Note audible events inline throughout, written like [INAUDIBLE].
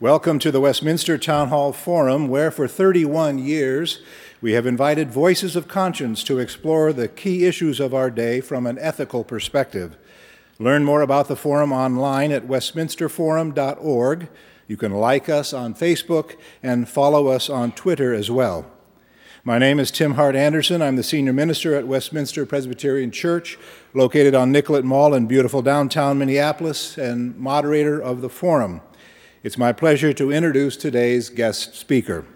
Welcome to the Westminster Town Hall Forum, where for 31 years we have invited voices of conscience to explore the key issues of our day from an ethical perspective. Learn more about the forum online at westminsterforum.org. You can like us on Facebook and follow us on Twitter as well. My name is Tim Hart Anderson. I'm the senior minister at Westminster Presbyterian Church, located on Nicollet Mall in beautiful downtown Minneapolis, and moderator of the forum. It's my pleasure to introduce today's guest speaker.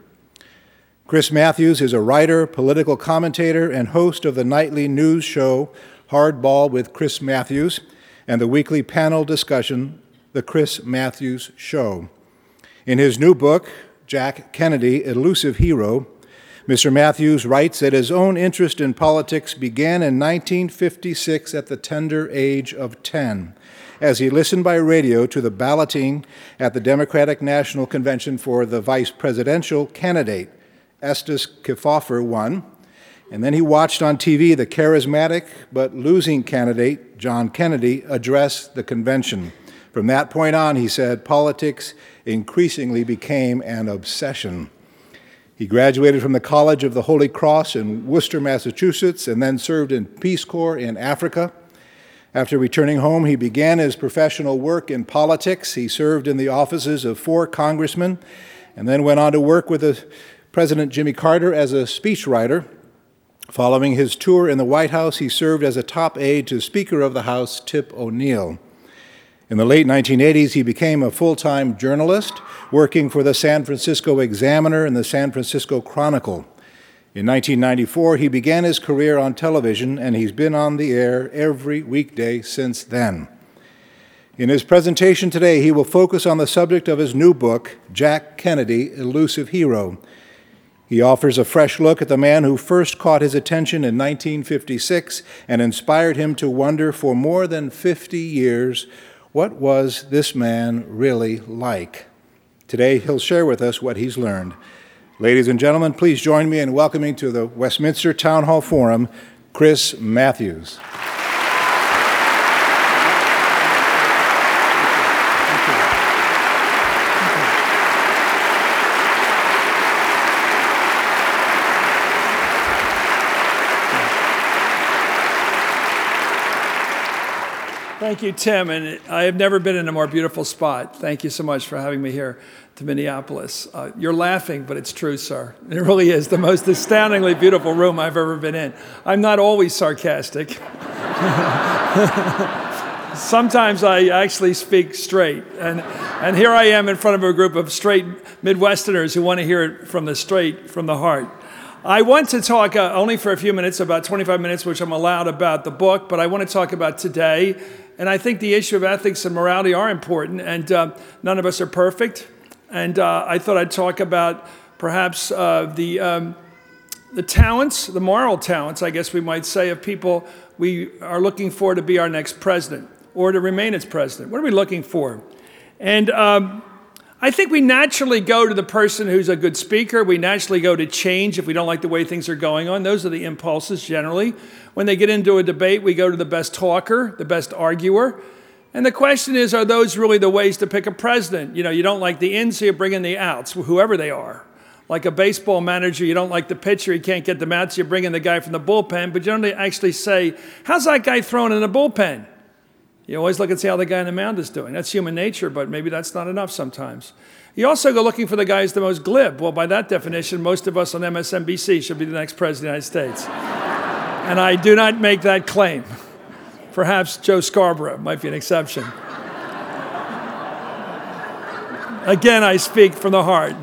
Chris Matthews is a writer, political commentator, and host of the nightly news show Hardball with Chris Matthews and the weekly panel discussion, The Chris Matthews Show. In his new book, Jack Kennedy, Elusive Hero, Mr. Matthews writes that his own interest in politics began in 1956 at the tender age of 10 as he listened by radio to the balloting at the Democratic National Convention for the vice presidential candidate. Estes Kefauver won. And then he watched on TV the charismatic but losing candidate, John Kennedy, address the convention. From that point on, he said, politics increasingly became an obsession. He graduated from the College of the Holy Cross in Worcester, Massachusetts, and then served in Peace Corps in Africa. After returning home, he began his professional work in politics. He served in the offices of four congressmen and then went on to work with President Jimmy Carter as a speechwriter. Following his tour in the White House, he served as a top aide to Speaker of the House Tip O'Neill. In the late 1980s, he became a full time journalist, working for the San Francisco Examiner and the San Francisco Chronicle. In 1994, he began his career on television, and he's been on the air every weekday since then. In his presentation today, he will focus on the subject of his new book, Jack Kennedy Elusive Hero. He offers a fresh look at the man who first caught his attention in 1956 and inspired him to wonder for more than 50 years what was this man really like. Today, he'll share with us what he's learned. Ladies and gentlemen, please join me in welcoming to the Westminster Town Hall Forum Chris Matthews. Thank you, Tim. And I have never been in a more beautiful spot. Thank you so much for having me here to Minneapolis. Uh, you're laughing, but it's true, sir. It really is the most astoundingly beautiful room I've ever been in. I'm not always sarcastic. [LAUGHS] Sometimes I actually speak straight. And, and here I am in front of a group of straight Midwesterners who want to hear it from the straight, from the heart. I want to talk uh, only for a few minutes, about 25 minutes, which I'm allowed about the book, but I want to talk about today. And I think the issue of ethics and morality are important, and uh, none of us are perfect. And uh, I thought I'd talk about perhaps uh, the, um, the talents, the moral talents, I guess we might say, of people we are looking for to be our next president or to remain as president. What are we looking for? And um, I think we naturally go to the person who's a good speaker. We naturally go to change if we don't like the way things are going on. Those are the impulses generally. When they get into a debate, we go to the best talker, the best arguer. And the question is, are those really the ways to pick a president? You know, you don't like the ins, so you bring in the outs, whoever they are. Like a baseball manager, you don't like the pitcher, you can't get them out, so you bring in the guy from the bullpen, but you don't actually say, how's that guy throwing in the bullpen? You always look and see how the guy in the mound is doing. That's human nature, but maybe that's not enough sometimes. You also go looking for the guy who's the most glib. Well, by that definition, most of us on MSNBC should be the next president of the United States. and I do not make that claim. Perhaps Joe Scarborough might be an exception. Again, I speak from the heart.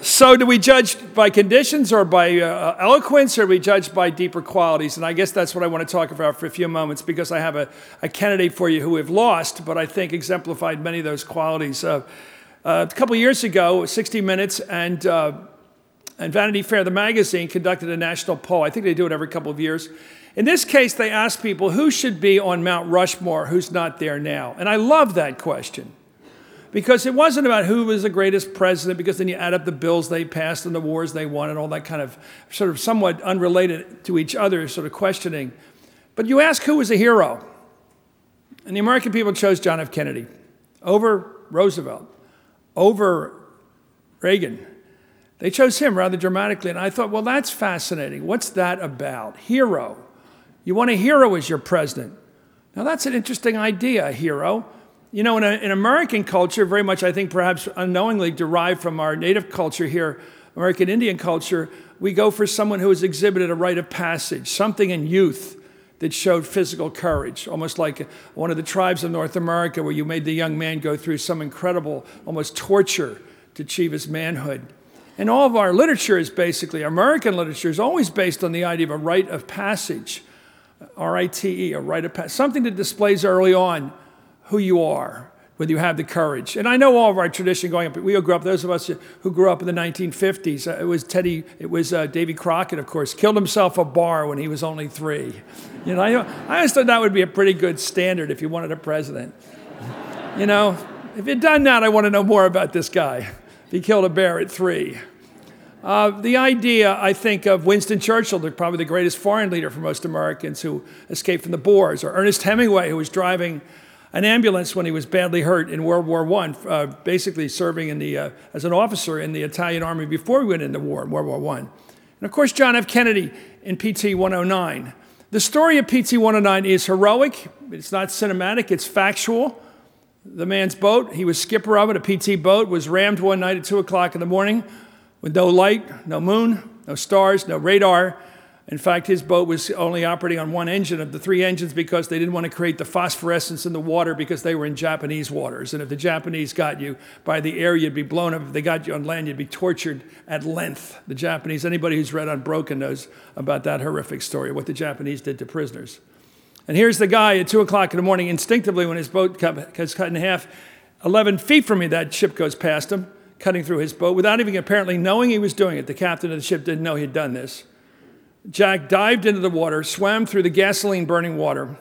So, do we judge by conditions or by uh, eloquence, or we judge by deeper qualities? And I guess that's what I want to talk about for a few moments because I have a, a candidate for you who we've lost, but I think exemplified many of those qualities. Uh, uh, a couple years ago, 60 Minutes and uh, and Vanity Fair, the magazine, conducted a national poll. I think they do it every couple of years. In this case, they asked people who should be on Mount Rushmore, who's not there now. And I love that question because it wasn't about who was the greatest president, because then you add up the bills they passed and the wars they won and all that kind of sort of somewhat unrelated to each other sort of questioning. But you ask who was a hero. And the American people chose John F. Kennedy. over Roosevelt, over Reagan. They chose him rather dramatically. And I thought, well, that's fascinating. What's that about? Hero. You want a hero as your president. Now, that's an interesting idea, hero. You know, in, a, in American culture, very much, I think, perhaps unknowingly derived from our native culture here, American Indian culture, we go for someone who has exhibited a rite of passage, something in youth that showed physical courage, almost like one of the tribes of North America where you made the young man go through some incredible, almost torture to achieve his manhood. And all of our literature is basically, American literature is always based on the idea of a rite of passage, R I T E, a rite of passage, something that displays early on who you are, whether you have the courage. And I know all of our tradition going up. We grew up, those of us who grew up in the 1950s, uh, it was Teddy, it was uh, Davy Crockett, of course, killed himself a bar when he was only three. You know, I, I always thought that would be a pretty good standard if you wanted a president. You know, if you'd done that, I want to know more about this guy. He killed a bear at three. Uh, the idea, I think, of Winston Churchill, the, probably the greatest foreign leader for most Americans who escaped from the Boers, or Ernest Hemingway, who was driving an ambulance when he was badly hurt in World War I, uh, basically serving in the, uh, as an officer in the Italian army before he went into war in World War I. And of course, John F. Kennedy in PT 109. The story of PT 109 is heroic, it's not cinematic, it's factual. The man's boat, he was skipper of it, a PT boat, was rammed one night at 2 o'clock in the morning with no light, no moon, no stars, no radar. In fact, his boat was only operating on one engine of the three engines because they didn't want to create the phosphorescence in the water because they were in Japanese waters. And if the Japanese got you by the air, you'd be blown up. If they got you on land, you'd be tortured at length. The Japanese, anybody who's read Unbroken knows about that horrific story, what the Japanese did to prisoners. And here's the guy at 2 o'clock in the morning, instinctively, when his boat gets cut in half, 11 feet from me, that ship goes past him, cutting through his boat, without even apparently knowing he was doing it. The captain of the ship didn't know he'd done this. Jack dived into the water, swam through the gasoline burning water,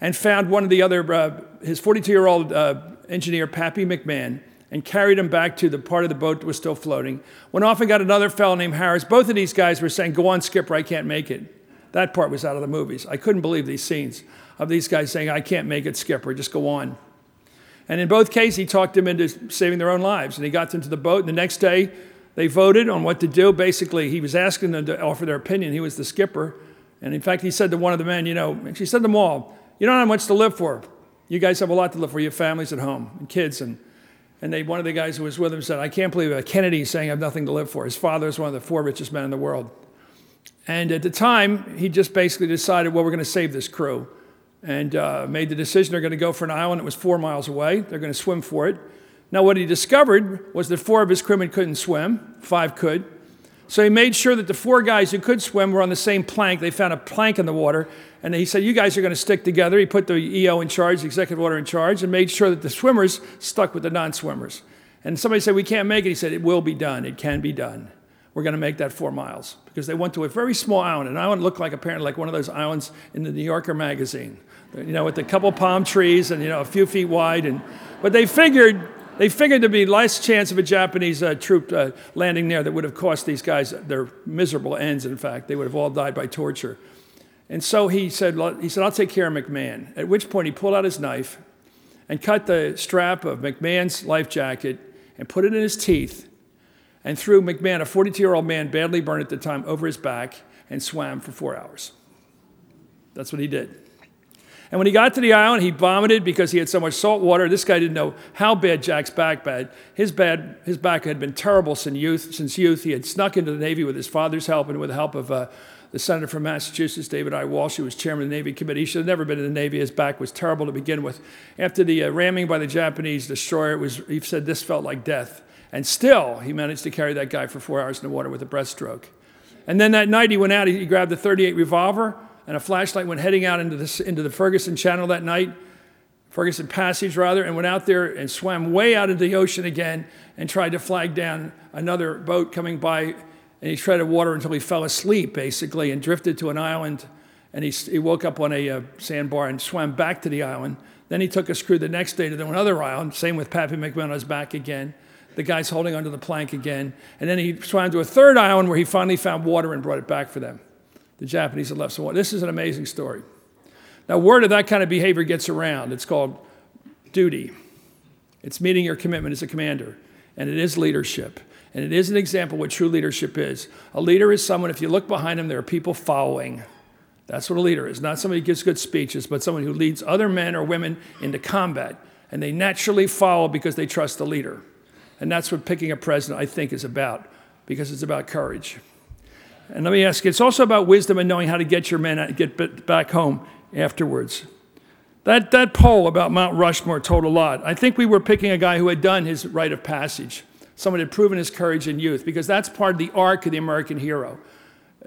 and found one of the other, uh, his 42 year old uh, engineer, Pappy McMahon, and carried him back to the part of the boat that was still floating. Went off and got another fellow named Harris. Both of these guys were saying, Go on, Skipper, I can't make it. That part was out of the movies. I couldn't believe these scenes of these guys saying, I can't make it, Skipper, just go on. And in both cases, he talked them into saving their own lives. And he got them to the boat. And the next day, they voted on what to do. Basically, he was asking them to offer their opinion. He was the skipper. And in fact, he said to one of the men, you know, she said to them all, you don't have much to live for. You guys have a lot to live for. You have families at home and kids. And, and they, one of the guys who was with him said, I can't believe it. Kennedy saying I have nothing to live for. His father is one of the four richest men in the world. And at the time, he just basically decided, well, we're going to save this crew. And uh, made the decision they're going to go for an island that was four miles away. They're going to swim for it. Now, what he discovered was that four of his crewmen couldn't swim, five could. So he made sure that the four guys who could swim were on the same plank. They found a plank in the water, and he said, You guys are going to stick together. He put the EO in charge, the executive order in charge, and made sure that the swimmers stuck with the non swimmers. And somebody said, We can't make it. He said, It will be done. It can be done we're going to make that four miles because they went to a very small island. An island looked like apparently like one of those islands in the New Yorker magazine, you know, with a couple palm trees and you know a few feet wide. And but they figured they figured there'd be less chance of a Japanese uh, troop uh, landing there that would have cost these guys their miserable ends. In fact, they would have all died by torture. And so he said, he said, I'll take care of McMahon. At which point he pulled out his knife and cut the strap of McMahon's life jacket and put it in his teeth and threw McMahon, a 42 year old man, badly burned at the time, over his back and swam for four hours. That's what he did. And when he got to the island, he vomited because he had so much salt water. This guy didn't know how bad Jack's back bad. His bad, his back had been terrible since youth. Since youth, he had snuck into the Navy with his father's help and with the help of uh, the senator from Massachusetts, David I. Walsh, who was chairman of the Navy Committee. He should have never been in the Navy. His back was terrible to begin with. After the uh, ramming by the Japanese destroyer, was, he said this felt like death. And still, he managed to carry that guy for four hours in the water with a breaststroke. And then that night, he went out, he grabbed a 38 revolver and a flashlight, went heading out into, the into the Ferguson Channel that night, Ferguson Passage, rather, and went out there and swam way out into the ocean again and tried to flag down another boat coming by. And he treaded water until he fell asleep, basically, and drifted to an island. And he, he woke up on a uh, sandbar and swam back to the island. Then he took a screw the next day to another island, same with Pappy McMahon on his back again. The guy's holding onto the plank again. And then he swam to a third island where he finally found water and brought it back for them. The Japanese had left some water. This is an amazing story. Now, word of that kind of behavior gets around. It's called duty. It's meeting your commitment as a commander, and it is leadership. And it is an example of what true leadership is. A leader is someone, if you look behind him, there are people following. That's what a leader is. Not somebody who gives good speeches, but someone who leads other men or women into combat. And they naturally follow because they trust the leader. And that's what picking a president, I think, is about, because it's about courage. And let me ask you, it's also about wisdom and knowing how to get your men uh, get back home afterwards. That, that poll about Mount Rushmore told a lot. I think we were picking a guy who had done his rite of passage, someone who had proven his courage in youth, because that's part of the arc of the American hero.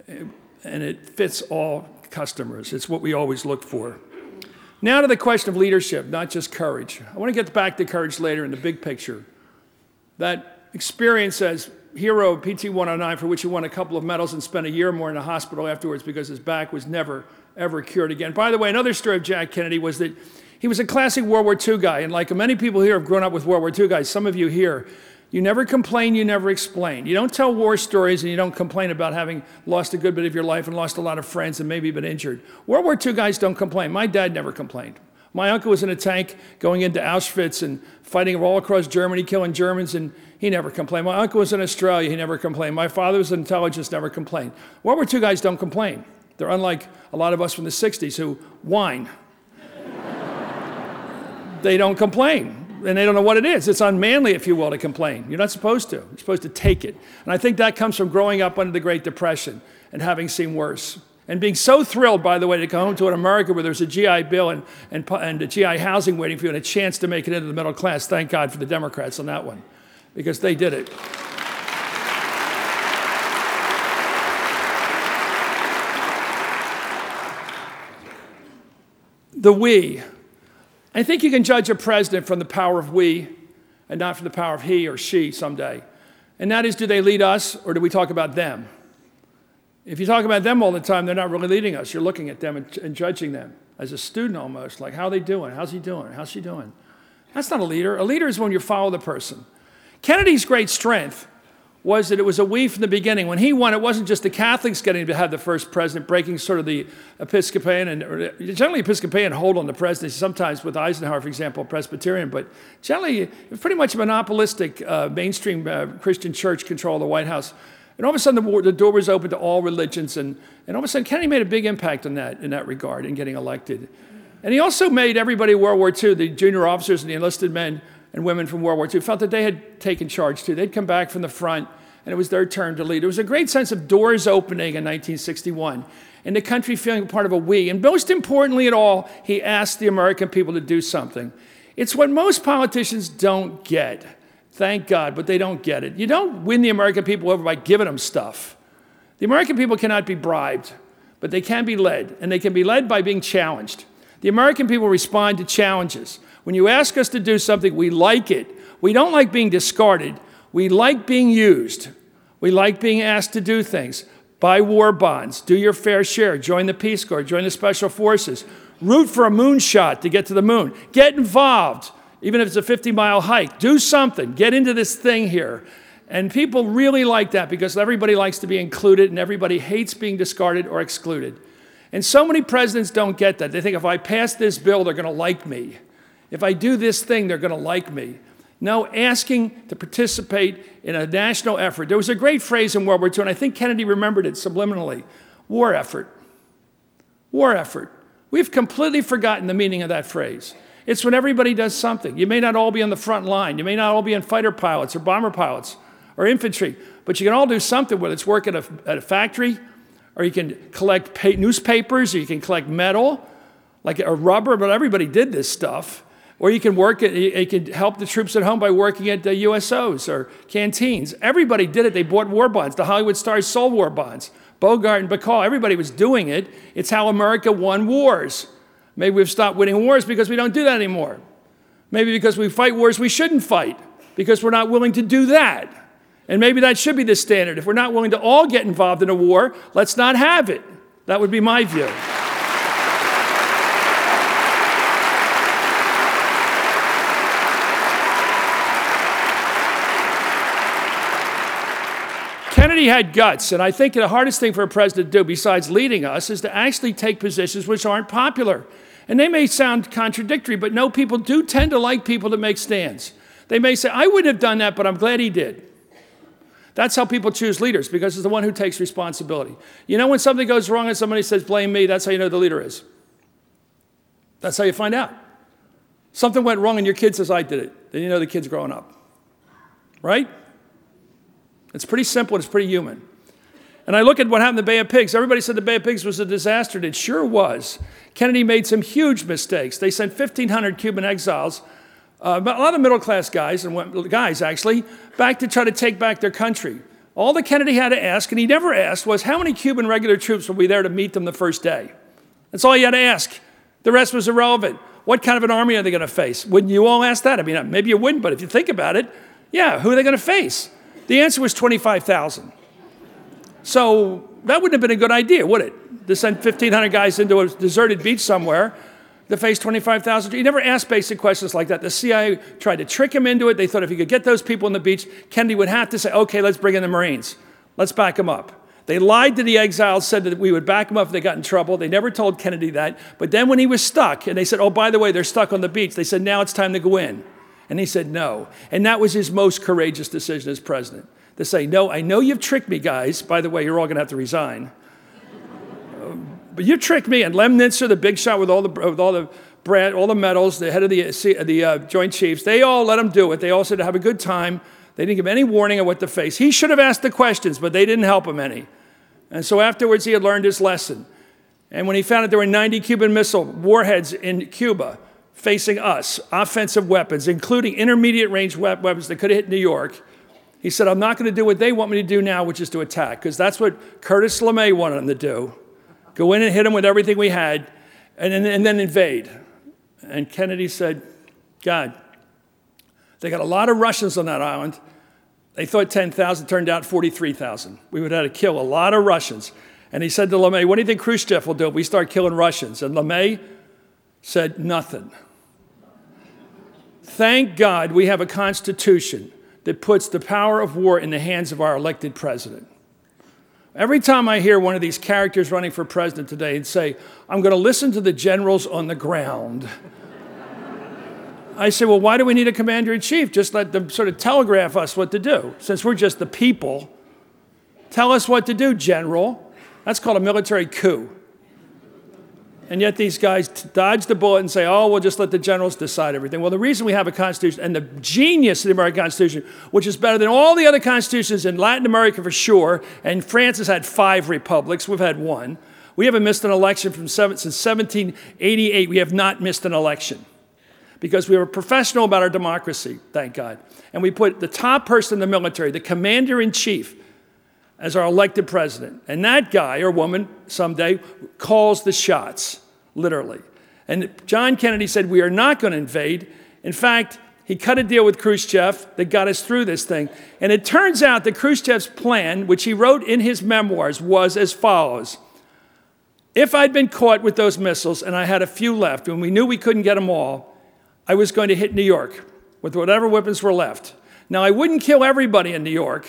Uh, and it fits all customers. It's what we always look for. Now to the question of leadership, not just courage. I want to get back to courage later in the big picture. That experience as hero of PT 109, for which he won a couple of medals and spent a year more in the hospital afterwards because his back was never, ever cured again. By the way, another story of Jack Kennedy was that he was a classic World War II guy. And like many people here have grown up with World War II guys, some of you here, you never complain, you never explain. You don't tell war stories and you don't complain about having lost a good bit of your life and lost a lot of friends and maybe been injured. World War II guys don't complain. My dad never complained. My uncle was in a tank going into Auschwitz and fighting all across Germany, killing Germans, and he never complained. My uncle was in Australia, he never complained. My father was in intelligence, never complained. World War II guys don't complain. They're unlike a lot of us from the 60s who whine. [LAUGHS] they don't complain and they don't know what it is. It's unmanly, if you will, to complain. You're not supposed to. You're supposed to take it. And I think that comes from growing up under the Great Depression and having seen worse. And being so thrilled, by the way, to come home to an America where there's a GI Bill and, and, and a GI housing waiting for you and a chance to make it into the middle class. Thank God for the Democrats on that one, because they did it. the we I think you can judge a president from the power of we and not from the power of he or she someday. And that is, do they lead us or do we talk about them? If you talk about them all the time, they're not really leading us. You're looking at them and, and judging them as a student almost, like, how are they doing? How's he doing? How's she doing? That's not a leader. A leader is when you follow the person. Kennedy's great strength was that it was a we from the beginning. When he won, it wasn't just the Catholics getting to have the first president, breaking sort of the Episcopalian and generally Episcopalian hold on the presidency, sometimes with Eisenhower, for example, Presbyterian, but generally pretty much monopolistic uh, mainstream uh, Christian church control of the White House. And all of a sudden, the, the, door was open to all religions, and, and all of a sudden, Kennedy made a big impact on that in that regard in getting elected. And he also made everybody in World War II, the junior officers and the enlisted men and women from World War II, felt that they had taken charge too. They'd come back from the front and it was their turn to lead. There was a great sense of doors opening in 1961 and the country feeling part of a we. And most importantly at all, he asked the American people to do something. It's what most politicians don't get. Thank God, but they don't get it. You don't win the American people over by giving them stuff. The American people cannot be bribed, but they can be led, and they can be led by being challenged. The American people respond to challenges. When you ask us to do something, we like it. We don't like being discarded. We like being used. We like being asked to do things. Buy war bonds, do your fair share, join the Peace Corps, join the Special Forces, root for a moonshot to get to the moon, get involved, even if it's a 50 mile hike, do something, get into this thing here. And people really like that because everybody likes to be included and everybody hates being discarded or excluded. And so many presidents don't get that. They think if I pass this bill, they're going to like me. If I do this thing, they're going to like me. No, asking to participate in a national effort. There was a great phrase in World War II, and I think Kennedy remembered it subliminally war effort. War effort. We've completely forgotten the meaning of that phrase. It's when everybody does something. You may not all be on the front line, you may not all be in fighter pilots or bomber pilots or infantry, but you can all do something, whether it's work at a, at a factory, or you can collect newspapers, or you can collect metal, like a rubber, but everybody did this stuff. Or you can work at, you can help the troops at home by working at the USOs or canteens. Everybody did it. They bought war bonds. The Hollywood stars sold war bonds. Bogart and Bacall, everybody was doing it. It's how America won wars. Maybe we've stopped winning wars because we don't do that anymore. Maybe because we fight wars we shouldn't fight because we're not willing to do that. And maybe that should be the standard. If we're not willing to all get involved in a war, let's not have it. That would be my view. Kennedy had guts, and I think the hardest thing for a president to do, besides leading us, is to actually take positions which aren't popular. And they may sound contradictory, but no, people do tend to like people that make stands. They may say, I wouldn't have done that, but I'm glad he did. That's how people choose leaders because it's the one who takes responsibility. You know, when something goes wrong and somebody says, blame me, that's how you know the leader is. That's how you find out. Something went wrong and your kid says, I did it. Then you know the kid's growing up. Right? It's pretty simple and it's pretty human. And I look at what happened in the Bay of Pigs. Everybody said the Bay of Pigs was a disaster, and it sure was. Kennedy made some huge mistakes. They sent 1,500 Cuban exiles, uh, a lot of middle class guys, and guys actually, back to try to take back their country. All that Kennedy had to ask, and he never asked, was how many Cuban regular troops will be there to meet them the first day? That's all he had to ask. The rest was irrelevant. What kind of an army are they going to face? Wouldn't you all ask that? I mean, maybe you wouldn't, but if you think about it, yeah, who are they going to face? The answer was 25,000. So that wouldn't have been a good idea, would it? To send 1,500 guys into a deserted beach somewhere to face 25,000. He never asked basic questions like that. The CIA tried to trick him into it. They thought if he could get those people on the beach, Kennedy would have to say, okay, let's bring in the Marines. Let's back them up. They lied to the exiles, said that we would back them up if they got in trouble. They never told Kennedy that. But then when he was stuck, and they said, oh, by the way, they're stuck on the beach, they said, now it's time to go in. And he said, no. And that was his most courageous decision as president to say, No, I know you've tricked me, guys. By the way, you're all going to have to resign. [LAUGHS] Um, but you tricked me. And Lemnitzer, the big shot with all the, with all the Brad, all the medals, the head of the, the uh, Joint Chiefs, they all let him do it. They all said to have a good time. They didn't give any warning of what to face. He should have asked the questions, but they didn't help him any. And so afterwards, he had learned his lesson. And when he found out there were 90 Cuban missile warheads in Cuba facing us, offensive weapons, including intermediate range weapons that could have hit New York, he said, I'm not going to do what they want me to do now, which is to attack, because that's what Curtis LeMay wanted him to do. Go in and hit them with everything we had, and, and, and then invade. And Kennedy said, God, they got a lot of Russians on that island. They thought 10,000, turned out 43,000. We would have to kill a lot of Russians. And he said to LeMay, What do you think Khrushchev will do if we start killing Russians? And LeMay said, Nothing. Thank God we have a constitution that puts the power of war in the hands of our elected president. Every time I hear one of these characters running for president today and say, I'm going to listen to the generals on the ground, I say, well, why do we need a commander in chief? Just let them sort of telegraph us what to do. Since we're just the people, tell us what to do, general. That's called a military coup. And yet these guys dodge the bullet and say, oh, we'll just let the generals decide everything. Well, the reason we have a constitution and the genius of the American Constitution, which is better than all the other constitutions in Latin America for sure, and France has had five republics, we've had one. We haven't missed an election from seven, since 1788. We have not missed an election because we were professional about our democracy, thank God. And we put the top person in the military, the commander in chief, as our elected president. And that guy or woman someday calls the shots, literally. And John Kennedy said, We are not going to invade. In fact, he cut a deal with Khrushchev that got us through this thing. And it turns out that Khrushchev's plan, which he wrote in his memoirs, was as follows If I'd been caught with those missiles and I had a few left, and we knew we couldn't get them all, I was going to hit New York with whatever weapons were left. Now, I wouldn't kill everybody in New York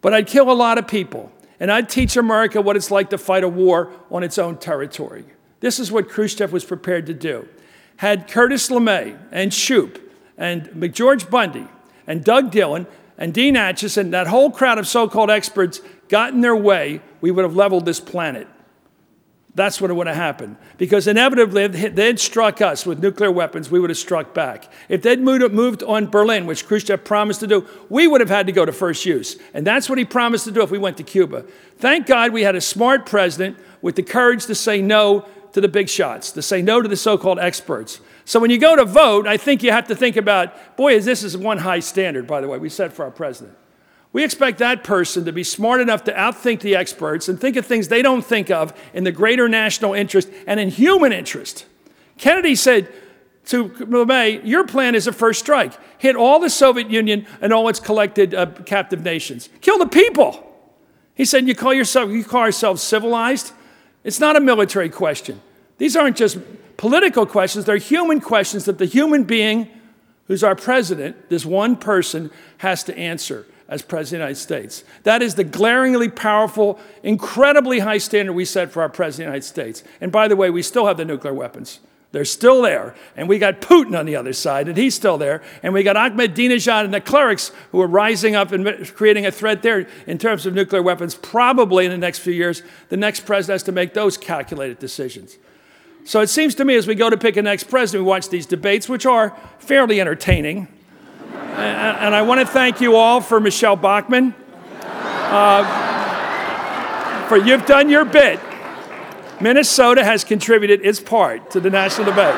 but I'd kill a lot of people, and I'd teach America what it's like to fight a war on its own territory. This is what Khrushchev was prepared to do. Had Curtis LeMay and Shoup and McGeorge Bundy and Doug Dillon and Dean Acheson, that whole crowd of so called experts, got in their way, we would have leveled this planet. That's what would have happened. Because inevitably, if they'd struck us with nuclear weapons, we would have struck back. If they'd moved on Berlin, which Khrushchev promised to do, we would have had to go to first use. And that's what he promised to do if we went to Cuba. Thank God we had a smart president with the courage to say no to the big shots, to say no to the so called experts. So when you go to vote, I think you have to think about boy, is this is one high standard, by the way, we set for our president. We expect that person to be smart enough to outthink the experts and think of things they don't think of in the greater national interest and in human interest. Kennedy said to LeMay, Your plan is a first strike. Hit all the Soviet Union and all its collected uh, captive nations. Kill the people. He said, You call, yourself, you call yourselves civilized? It's not a military question. These aren't just political questions, they're human questions that the human being who's our president, this one person, has to answer as President of the United States. That is the glaringly powerful, incredibly high standard we set for our President of the United States. And by the way, we still have the nuclear weapons. They're still there. And we got Putin on the other side, and he's still there. And we got Ahmadinejad and the clerics who are rising up and creating a threat there in terms of nuclear weapons. Probably in the next few years, the next president has to make those calculated decisions. So it seems to me as we go to pick a next president, we watch these debates, which are fairly entertaining. And, I want to thank you all for Michelle Bachmann. Uh, for you've done your bit. Minnesota has contributed its part to the national debate.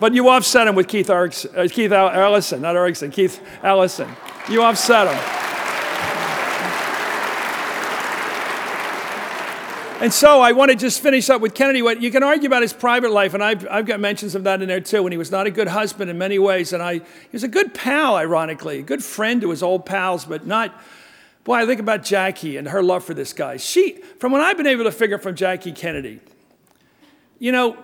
But you offset him with Keith, Erickson, uh, Keith Ellison, not Erickson, Keith Ellison. You offset him. And so I want to just finish up with Kennedy. What you can argue about his private life, and I've, I've got mentions of that in there too. When he was not a good husband in many ways, and I he was a good pal, ironically, a good friend to his old pals, but not Boy, I think about Jackie and her love for this guy. She, from what I've been able to figure from Jackie Kennedy, you know,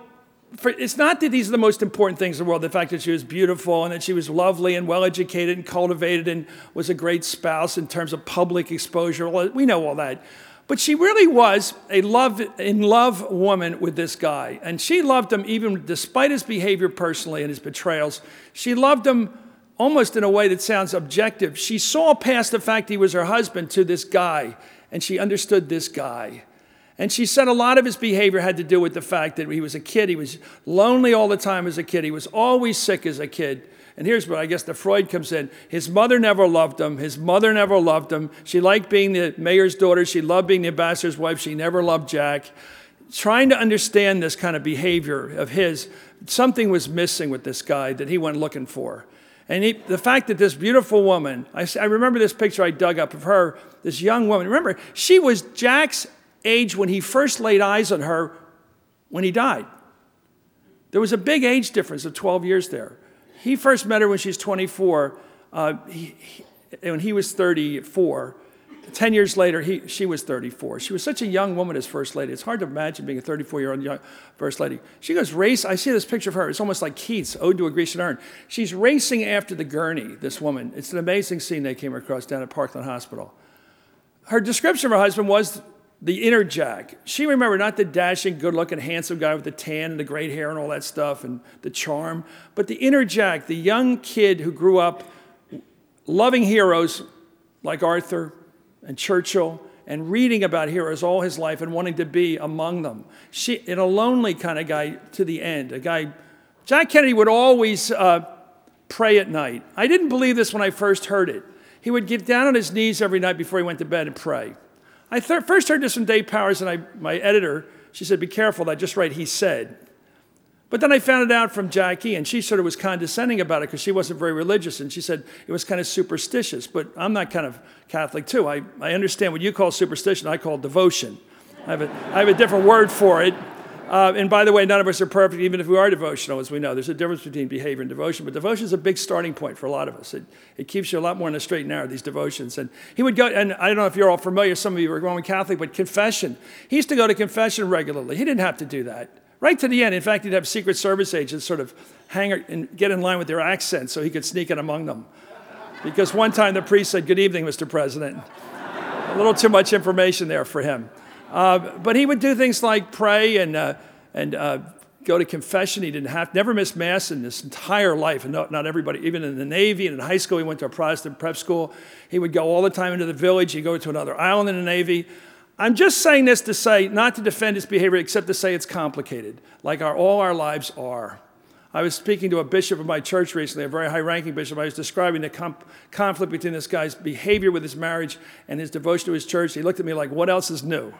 for, it's not that these are the most important things in the world. The fact that she was beautiful and that she was lovely and well educated and cultivated and was a great spouse in terms of public exposure. We know all that. But she really was a love, in love woman with this guy. And she loved him even despite his behavior personally and his betrayals. She loved him almost in a way that sounds objective. She saw past the fact he was her husband to this guy, and she understood this guy. And she said a lot of his behavior had to do with the fact that he was a kid. He was lonely all the time as a kid. He was always sick as a kid. And here's where I guess the Freud comes in. His mother never loved him. His mother never loved him. She liked being the mayor's daughter. She loved being the ambassador's wife. She never loved Jack. Trying to understand this kind of behavior of his, something was missing with this guy that he went looking for. And he, the fact that this beautiful woman, I, I remember this picture I dug up of her, this young woman. Remember, she was Jack's age when he first laid eyes on her when he died. There was a big age difference of 12 years there. He first met her when she was 24, uh, he, he, when he was 34. 10 years later, he, she was 34. She was such a young woman as First Lady. It's hard to imagine being a 34 year old young First Lady. She goes race. I see this picture of her. It's almost like Keats, Ode to a Grecian Urn. She's racing after the gurney, this woman. It's an amazing scene they came across down at Parkland Hospital. Her description of her husband was the inner Jack. She remembered not the dashing, good looking, handsome guy with the tan and the great hair and all that stuff and the charm, but the inner Jack, the young kid who grew up loving heroes like Arthur, and Churchill and reading about heroes all his life and wanting to be among them. She, a lonely kind of guy to the end, a guy. Jack Kennedy would always uh, pray at night. I didn't believe this when I first heard it. He would get down on his knees every night before he went to bed and pray. I th- first heard this from Dave Powers, and I, my editor, she said, Be careful, I just write he said. But then I found it out from Jackie, and she sort of was condescending about it because she wasn't very religious, and she said it was kind of superstitious. But I'm not kind of Catholic, too. I, I understand what you call superstition, I call devotion. I have a, I have a different word for it. Uh, and by the way, none of us are perfect, even if we are devotional, as we know. There's a difference between behavior and devotion, but devotion is a big starting point for a lot of us. It, it keeps you a lot more in the straight and narrow, these devotions. And he would go, and I don't know if you're all familiar, some of you are Roman Catholic, but confession. He used to go to confession regularly. He didn't have to do that right to the end. In fact, he'd have Secret Service agents sort of hang out and get in line with their accents so he could sneak in among them. Because one time the priest said, Good evening, Mr. President. A little too much information there for him. Uh, but he would do things like pray and, uh, and uh, go to confession. He didn't have, never missed Mass in his entire life. And not, not everybody, even in the Navy and in high school, he went to a Protestant prep school. He would go all the time into the village. He'd go to another island in the Navy. I'm just saying this to say, not to defend his behavior, except to say it's complicated, like our, all our lives are. I was speaking to a bishop of my church recently, a very high ranking bishop. I was describing the conflict between this guy's behavior with his marriage and his devotion to his church. He looked at me like, What else is new?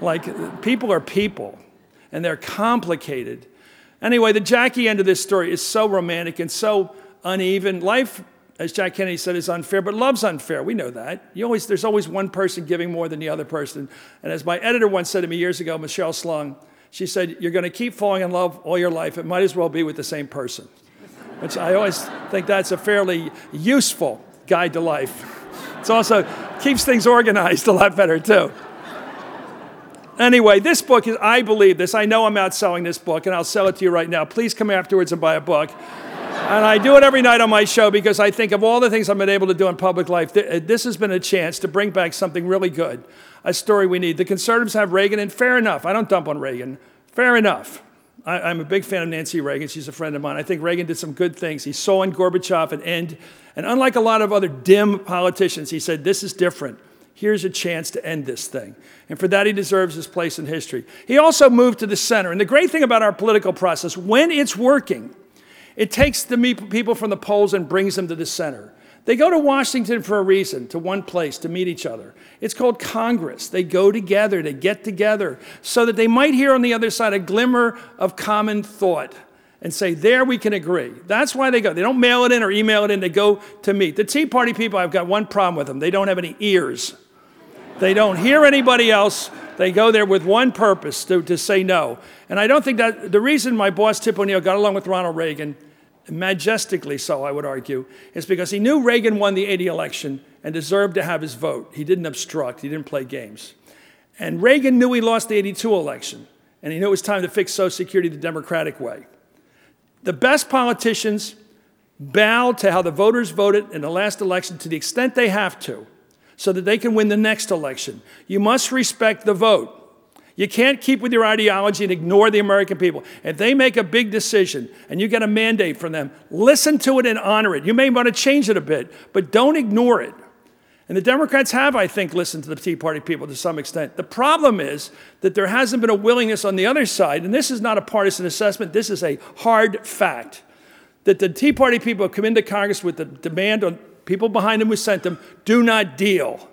Like, people are people, and they're complicated. Anyway, the Jackie end of this story is so romantic and so uneven. Life as Jack Kennedy said, is unfair, but love's unfair. We know that. You always, there's always one person giving more than the other person. And as my editor once said to me years ago, Michelle Slung, she said, You're going to keep falling in love all your life. It might as well be with the same person. Which I always think that's a fairly useful guide to life. It also keeps things organized a lot better, too. Anyway, this book is, I believe this. I know I'm out selling this book, and I'll sell it to you right now. Please come afterwards and buy a book. And I do it every night on my show because I think of all the things I've been able to do in public life, uh, this has been a chance to bring back something really good, a story we need. The conservatives have Reagan, and fair enough. I don't dump on Reagan. Fair enough. I, am a big fan of Nancy Reagan. She's a friend of mine. I think Reagan did some good things. He saw in Gorbachev an end. And unlike a lot of other dim politicians, he said, This is different. Here's a chance to end this thing. And for that, he deserves his place in history. He also moved to the center. And the great thing about our political process, when it's working, it takes the people from the polls and brings them to the center. They go to Washington for a reason, to one place, to meet each other. It's called Congress. They go together, they get together, so that they might hear on the other side a glimmer of common thought and say, there we can agree. That's why they go. They don't mail it in or email it in, they go to meet. The Tea Party people, I've got one problem with them they don't have any ears. They don't hear anybody else. They go there with one purpose to, to say no. And I don't think that the reason my boss, Tip O'Neill, got along with Ronald Reagan majestically so, I would argue, is because he knew Reagan won the 80 election and deserved to have his vote. He didn't obstruct, he didn't play games. And Reagan knew he lost the 82 election, and he knew it was time to fix Social Security the Democratic way. The best politicians bow to how the voters voted in the last election to the extent they have to, so that they can win the next election. You must respect the vote. You can't keep with your ideology and ignore the American people. If they make a big decision and you get a mandate from them, listen to it and honor it. You may want to change it a bit, but don't ignore it. And the Democrats have, I think, listened to the Tea Party people to some extent. The problem is that there hasn't been a willingness on the other side, and this is not a partisan assessment, this is a hard fact, that the Tea Party people have come into Congress with the demand on people behind them who sent them do not deal.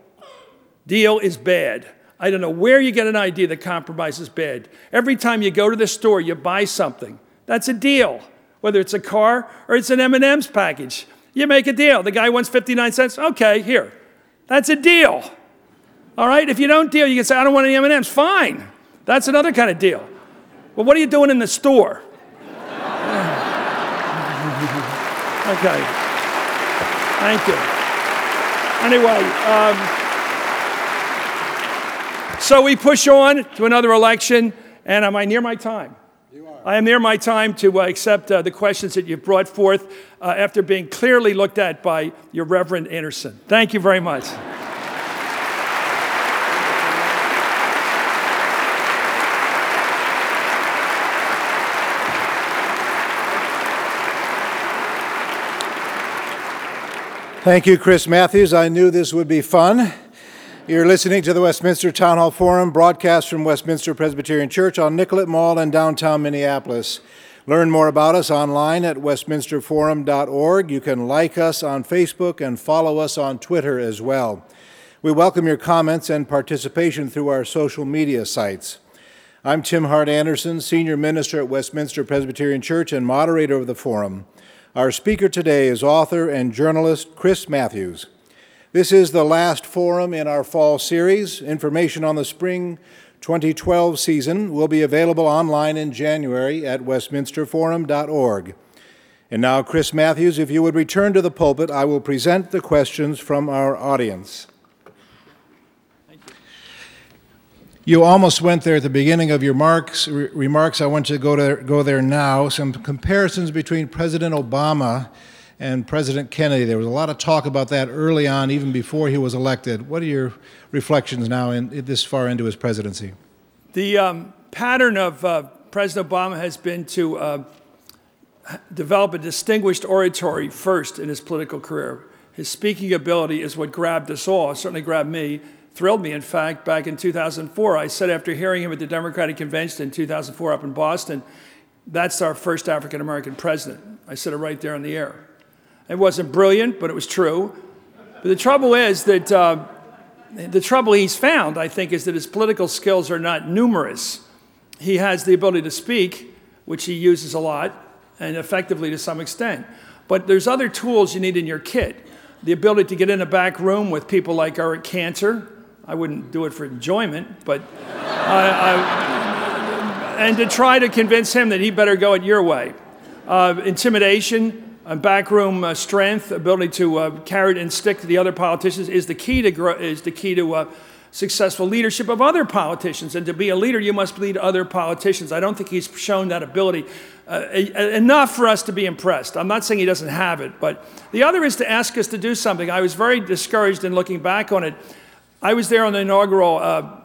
Deal is bad. I don't know where you get an idea that compromise is bad. Every time you go to the store, you buy something. That's a deal. Whether it's a car or it's an M&M's package. You make a deal. The guy wants 59 cents. Okay, here. That's a deal. All right? If you don't deal, you can say, I don't want any M&M's. Fine. That's another kind of deal. Well, what are you doing in the store? [LAUGHS] okay. Thank you. Anyway, um, so we push on to another election, and am I near my time? You are. I am near my time to uh, accept uh, the questions that you've brought forth uh, after being clearly looked at by your Reverend Anderson. Thank you very much. Thank you, Chris Matthews. I knew this would be fun. You're listening to the Westminster Town Hall Forum, broadcast from Westminster Presbyterian Church on Nicollet Mall in downtown Minneapolis. Learn more about us online at westminsterforum.org. You can like us on Facebook and follow us on Twitter as well. We welcome your comments and participation through our social media sites. I'm Tim Hart Anderson, Senior Minister at Westminster Presbyterian Church and moderator of the forum. Our speaker today is author and journalist Chris Matthews. This is the last forum in our fall series. Information on the spring 2012 season will be available online in January at westminsterforum.org. And now, Chris Matthews, if you would return to the pulpit, I will present the questions from our audience. You. You almost went there at the beginning of your marks, re- remarks. I want you to go, to go there now. Some comparisons between President Obama and President Kennedy. There was a lot of talk about that early on, even before he was elected. What are your reflections now, in, this far into his presidency? The um, pattern of uh, President Obama has been to uh, develop a distinguished oratory first in his political career. His speaking ability is what grabbed us all, certainly grabbed me, thrilled me, in fact, back in 2004. I said after hearing him at the Democratic Convention in 2004 up in Boston, that's our first African American president. I said it right there on the air. It wasn't brilliant, but it was true. But the trouble is that uh, the trouble he's found, I think, is that his political skills are not numerous. He has the ability to speak, which he uses a lot and effectively to some extent. But there's other tools you need in your kit. The ability to get in a back room with people like Eric Cantor. I wouldn't do it for enjoyment, but I, I, and to try to convince him that he better go it your way. Uh, intimidation, uh, backroom uh, strength, ability to uh, carry it and stick to the other politicians is the key to grow, is the key to uh, successful leadership of other politicians. And to be a leader, you must lead other politicians. I don't think he's shown that ability uh, enough for us to be impressed. I'm not saying he doesn't have it, but the other is to ask us to do something. I was very discouraged in looking back on it. I was there on the inaugural uh,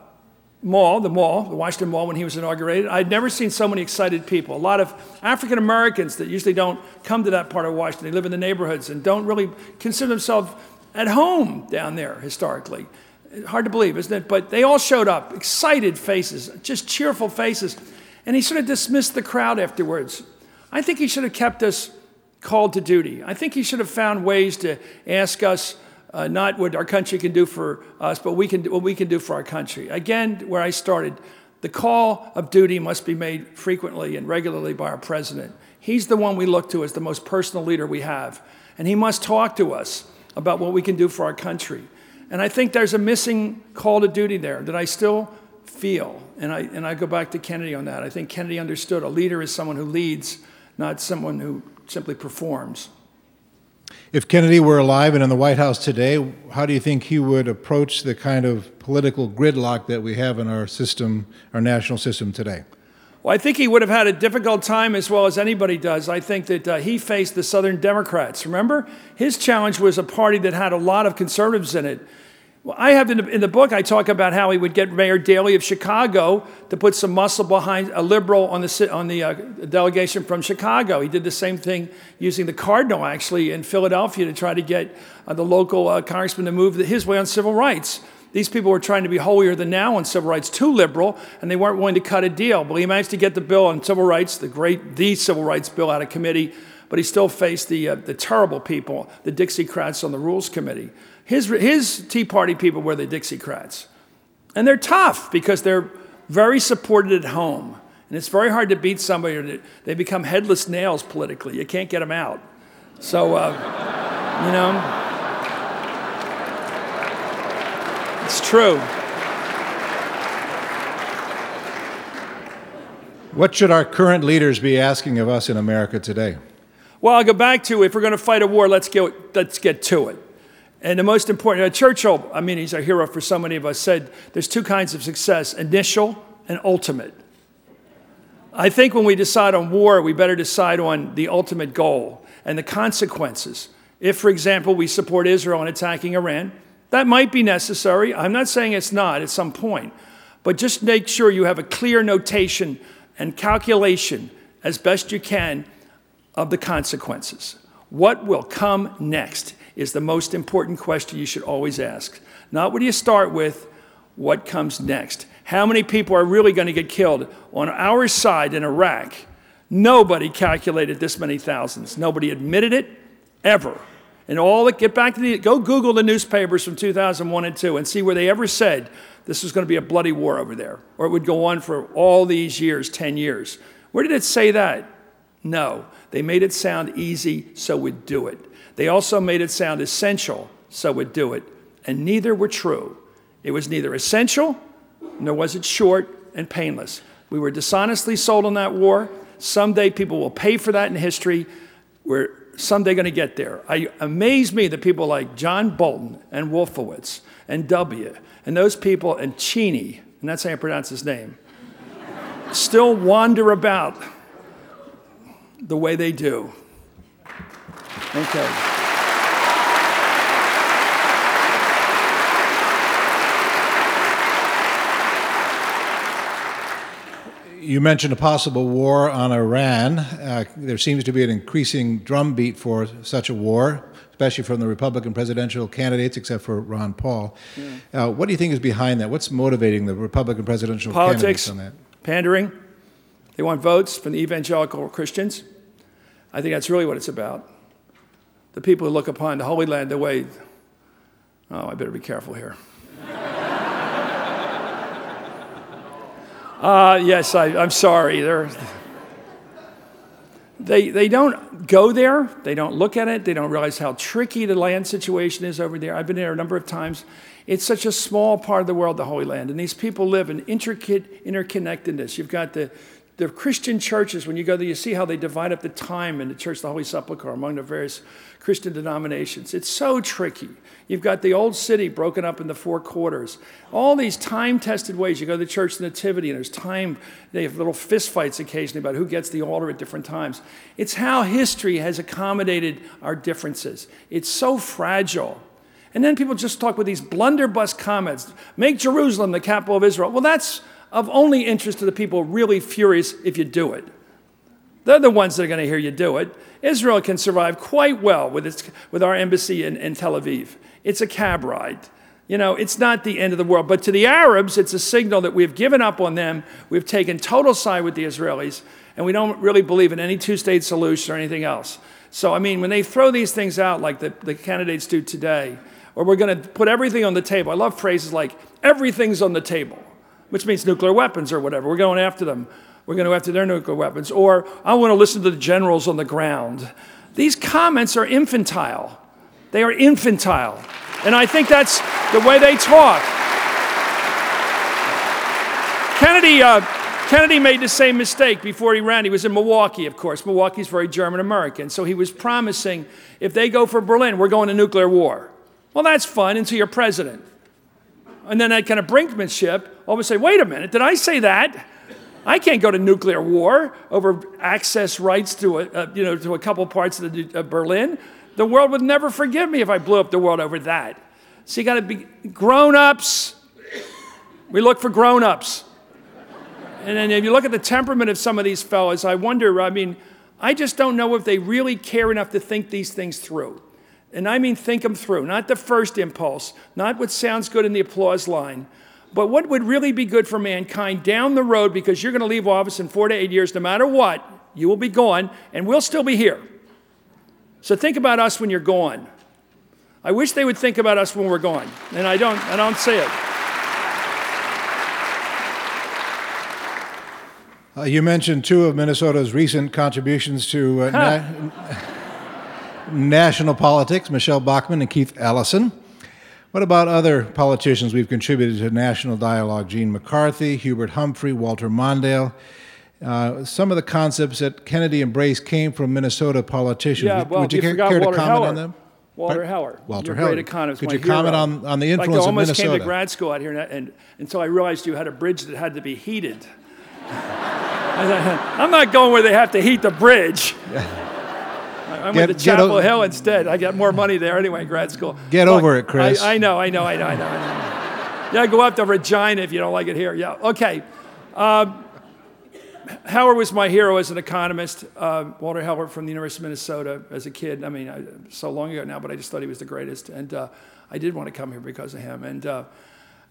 mall, the mall, the Washington Mall, when he was inaugurated. I'd never seen so many excited people. A lot of African Americans that usually don't come to that part of Washington, they live in the neighborhoods and don't really consider themselves at home down there historically. Hard to believe, isn't it? But they all showed up, excited faces, just cheerful faces. And he sort of dismissed the crowd afterwards. I think he should have kept us called to duty. I think he should have found ways to ask us uh, not what our country can do for us, but we can, what we can do for our country. Again, where I started, the call of duty must be made frequently and regularly by our president. He's the one we look to as the most personal leader we have. And he must talk to us about what we can do for our country. And I think there's a missing call to duty there that I still feel. And I, and I go back to Kennedy on that. I think Kennedy understood a leader is someone who leads, not someone who simply performs. If Kennedy were alive and in the White House today, how do you think he would approach the kind of political gridlock that we have in our system, our national system today? Well, I think he would have had a difficult time as well as anybody does. I think that uh, he faced the Southern Democrats. Remember? His challenge was a party that had a lot of conservatives in it. Well, I have in the, in the, book, I talk about how he would get Mayor Daley of Chicago to put some muscle behind a liberal on the, on the uh, delegation from Chicago. He did the same thing using the Cardinal, actually, in Philadelphia to try to get uh, the local uh, congressman to move his way on civil rights. These people were trying to be holier than now on civil rights, too liberal, and they weren't willing to cut a deal. But he managed to get the bill on civil rights, the great, the civil rights bill out of committee, but he still faced the, uh, the terrible people, the Dixiecrats on the Rules Committee. His, his Tea Party people were the Dixiecrats. And they're tough because they're very supported at home. And it's very hard to beat somebody. Or They become headless nails politically. You can't get them out. So, uh, you know, it's true. What should our current leaders be asking of us in America today? Well, I'll go back to if we're going to fight a war, let's get, let's get to it. And the most important, uh, Churchill, I mean, he's a hero for so many of us, said there's two kinds of success initial and ultimate. I think when we decide on war, we better decide on the ultimate goal and the consequences. If, for example, we support Israel in attacking Iran, that might be necessary. I'm not saying it's not at some point, but just make sure you have a clear notation and calculation as best you can of the consequences. What will come next? Is the most important question you should always ask. Not what do you start with, what comes next? How many people are really going to get killed? On our side in Iraq, nobody calculated this many thousands. Nobody admitted it ever. And all that, get back to the, go Google the newspapers from 2001 and 2 and see where they ever said this was going to be a bloody war over there, or it would go on for all these years, 10 years. Where did it say that? No. They made it sound easy, so we'd do it. They also made it sound essential, so would do it. And neither were true. It was neither essential, nor was it short and painless. We were dishonestly sold on that war. Someday people will pay for that in history. We're someday going to get there. I amaze me that people like John Bolton and Wolfowitz and W and those people and Cheney, and that's how you pronounce his name, still wander about the way they do. Okay. You mentioned a possible war on Iran. Uh, there seems to be an increasing drumbeat for such a war, especially from the Republican presidential candidates, except for Ron Paul. Yeah. Uh, what do you think is behind that? What's motivating the Republican presidential Politics, candidates on that? Pandering. They want votes from the evangelical Christians. I think that's really what it's about the people who look upon the Holy Land the way, oh, I better be careful here. uh, [LAUGHS] yes, I, I'm sorry. They're, they, they don't go there, they don't look at it, they don't realize how tricky the land situation is over there. I've been there a number of times. It's such a small part of the world, the Holy Land, and these people live in intricate interconnectedness. You've got the the Christian churches, when you go there, you see how they divide up the time in the Church of the Holy Sepulchre among the various Christian denominations. It's so tricky. You've got the old city broken up into four quarters. All these time tested ways. You go to the church nativity, and there's time, they have little fistfights occasionally about who gets the altar at different times. It's how history has accommodated our differences. It's so fragile. And then people just talk with these blunderbuss comments make Jerusalem the capital of Israel. Well, that's of only interest to the people really furious if you do it. They're the ones that are going to hear you do it. Israel can survive quite well with, its, with our embassy in, in Tel Aviv. It's a cab ride. You know, it's not the end of the world. But to the Arabs, it's a signal that we've given up on them. We've taken total side with the Israelis, and we don't really believe in any two state solution or anything else. So, I mean, when they throw these things out like the, the candidates do today, or we're going to put everything on the table, I love phrases like everything's on the table, which means nuclear weapons or whatever. We're going after them. We're going to go after their nuclear weapons. Or I want to listen to the generals on the ground. These comments are infantile. They are infantile. And I think that's the way they talk. Kennedy, uh, Kennedy made the same mistake before he ran. He was in Milwaukee, of course. Milwaukee's very German American. So he was promising if they go for Berlin, we're going to nuclear war. Well, that's fun until you're president. And then that kind of brinkmanship, all of a sudden, wait a minute, did I say that? I can't go to nuclear war over access rights to a, uh, you know, to a couple parts of the, uh, Berlin. The world would never forgive me if I blew up the world over that. So you got to be grown ups. We look for grown ups. And then if you look at the temperament of some of these fellows, I wonder, I mean, I just don't know if they really care enough to think these things through. And I mean, think them through, not the first impulse, not what sounds good in the applause line, but what would really be good for mankind down the road because you're going to leave office in four to eight years, no matter what, you will be gone, and we'll still be here. So think about us when you're gone. I wish they would think about us when we're gone, and I don't, I don't say it. Uh, you mentioned two of Minnesota's recent contributions to uh, na- [LAUGHS] national politics, Michelle Bachmann and Keith Ellison. What about other politicians we've contributed to national dialogue? Gene McCarthy, Hubert Humphrey, Walter Mondale. Uh, some of the concepts that Kennedy embraced came from Minnesota politicians. Yeah, well, Would you, you care, care to Walter comment Heller. on them? Walter Heller. Walter Heller. Great economist. Could you comment on, on the Like, I influence of almost Minnesota? came to grad school out here, and, and until I realized you had a bridge that had to be heated. [LAUGHS] I'm not going where they have to heat the bridge. [LAUGHS] I went Get- to Chapel o- Hill instead. I got more money there anyway in grad school. Get Look, over it, Chris. I, I know, I know, I know. I know. Yeah, go up to Regina if you don't like it here. Yeah, okay. Um, Howard was my hero as an economist. Uh, Walter Howard from the University of Minnesota as a kid. I mean, I, so long ago now, but I just thought he was the greatest. And uh, I did want to come here because of him. And, uh,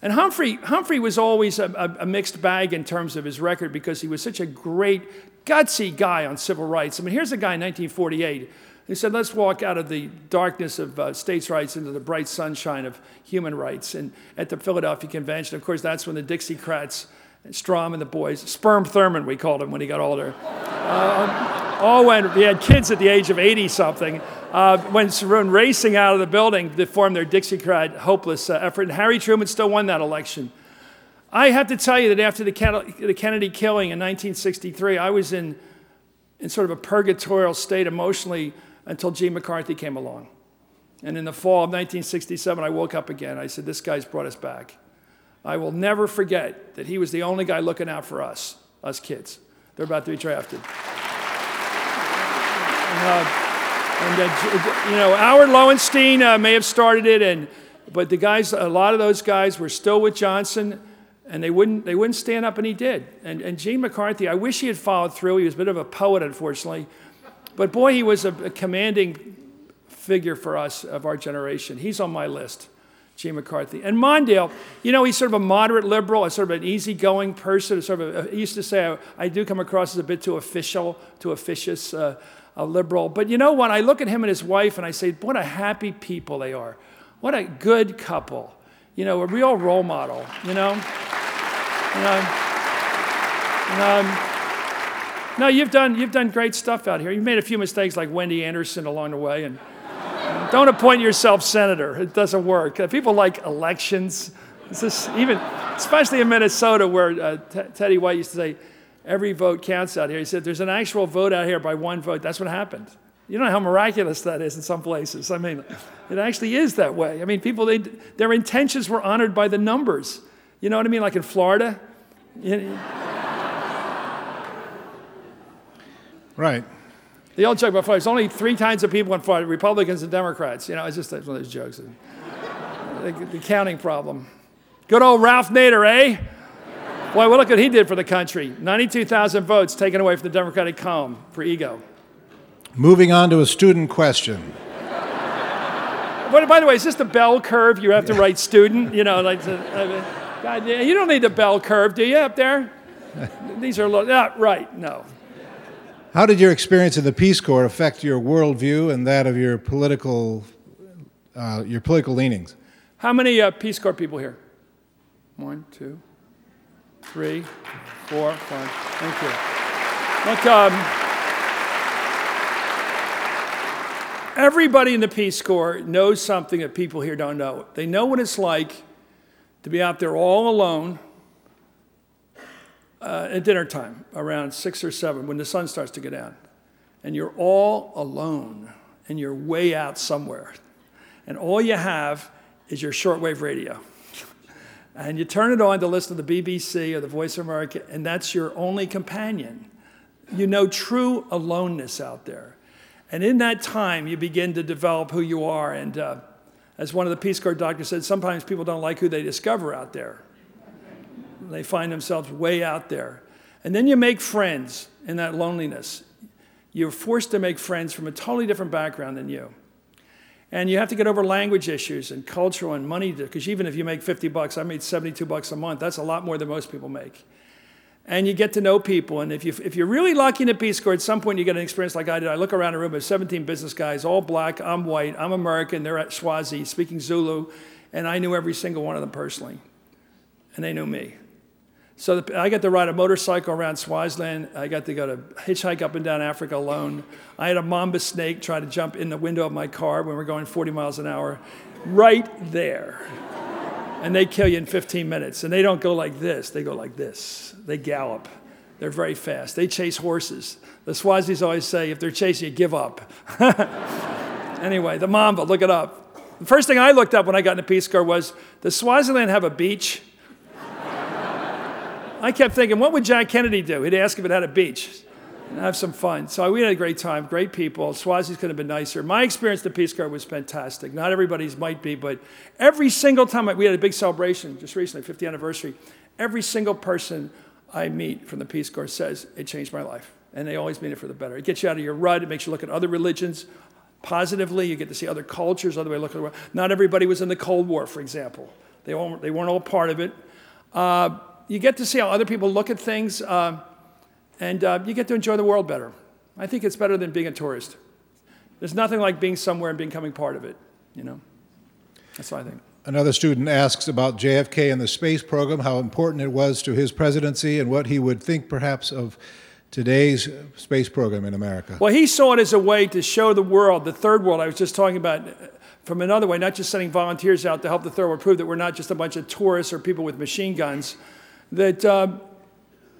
and Humphrey, Humphrey was always a, a, a mixed bag in terms of his record because he was such a great, gutsy guy on civil rights. I mean, here's a guy in 1948 who said, let's walk out of the darkness of uh, states' rights into the bright sunshine of human rights. And at the Philadelphia Convention, of course, that's when the Dixiecrats, Strom and the boys, Sperm Thurmond, we called him when he got older, uh, all went, he had kids at the age of 80 something, uh, went run racing out of the building to form their Dixiecrat hopeless uh, effort. And Harry Truman still won that election. I have to tell you that after the Kennedy killing in 1963, I was in, in sort of a purgatorial state emotionally until Gene McCarthy came along. And in the fall of 1967, I woke up again. I said, This guy's brought us back. I will never forget that he was the only guy looking out for us, us kids. They're about to be drafted. And, uh, and uh, you know, Allard Lowenstein uh, may have started it, and but the guys, a lot of those guys were still with Johnson, and they wouldn't they wouldn't stand up, and he did. And and Gene McCarthy, I wish he had followed through. He was a bit of a poet, unfortunately, but boy, he was a, a commanding figure for us of our generation. He's on my list. Gene McCarthy. And Mondale, you know, he's sort of a moderate liberal, a sort of an easygoing person. Sort of a, he used to say, I, I do come across as a bit too official, too officious, uh, a liberal. But you know what? I look at him and his wife and I say, what a happy people they are. What a good couple. You know, a real role model, you know? You know, and, no, you've done, you've done great stuff out here. You've made a few mistakes like Wendy Anderson along the way. and. Don't appoint yourself senator. It doesn't work. Uh, People like elections. It's just, even, especially in Minnesota, where uh, T- Teddy White used to say, every vote counts out here. He said, there's an actual vote out here by one vote. That's what happened. You know how miraculous that is in some places. I mean, it actually is that way. I mean, people, they, their intentions were honored by the numbers. You know what I mean? Like in Florida. Right. The old joke about Florida, there's only three kinds of people in Florida, Republicans and Democrats. You know, it's just one of those jokes. the, the counting problem. Good old Ralph Nader, eh? Boy, well, look what he did for the country. 92,000 votes taken away from the Democratic column for ego. Moving on to a student question. But by the way, is this the bell curve? You have to write student, you know, like, God, you don't need the bell curve, do you, up there? These are, low, ah, right, no. How did your experience in the Peace Corps affect your worldview and that of your political, uh, your political leanings? How many uh, Peace Corps people here? One, two, three, four, five. Thank you. Look, um, everybody in the Peace Corps knows something that people here don't know. They know what it's like to be out there all alone uh, at dinner time around six or seven when the sun starts to go down. And you're all alone and you're way out somewhere. And all you have is your shortwave radio and you turn it on to listen to the BBC or the Voice of America, and that's your only companion. You know true aloneness out there. And in that time, you begin to develop who you are. And uh, as one of the Peace Corps doctors said, sometimes people don't like who they discover out there. They find themselves way out there. And then you make friends in that loneliness. You're forced to make friends from a totally different background than you. And you have to get over language issues and cultural and money, because even if you make 50 bucks, I made 72 bucks a month. That's a lot more than most people make. And you get to know people. And if, you, if you're really lucky in a Peace Corps, at some point you get an experience like I did. I look around a room of 17 business guys, all black, I'm white, I'm American, they're at Swazi, speaking Zulu, and I knew every single one of them personally. And they knew me. So the, I got to ride a motorcycle around Swaziland. I got to go to hitchhike up and down Africa alone. I had a mamba snake try to jump in the window of my car when we are going 40 miles an hour, right there. And they kill you in 15 minutes. And they don't go like this, they go like this. They gallop. They're very fast. They chase horses. The Swazis always say, if they're chasing you, give up. [LAUGHS] anyway, the Mamba, look it up. The first thing I looked up when I got in the Peace Corps was, does Swaziland have a beach? [LAUGHS] I kept thinking, what would Jack Kennedy do? He'd ask if it had a beach and have some fun. So we had a great time, great people. Swazi's could have been nicer. My experience at the Peace Corps was fantastic. Not everybody's might be, but every single time we had a big celebration just recently, 50th anniversary, every single person I meet from the Peace Corps says it changed my life. And they always mean it for the better. It gets you out of your rut. It makes you look at other religions positively. You get to see other cultures, other way looking at the world. Not everybody was in the Cold War, for example. They, all, they weren't all part of it. Uh, you get to see how other people look at things, uh, and uh, you get to enjoy the world better. I think it's better than being a tourist. There's nothing like being somewhere and becoming part of it, you know? That's what I think. Another student asks about JFK and the space program, how important it was to his presidency, and what he would think perhaps of today's space program in America. Well, he saw it as a way to show the world, the third world I was just talking about, from another way, not just sending volunteers out to help the third world prove that we're not just a bunch of tourists or people with machine guns, that, uh,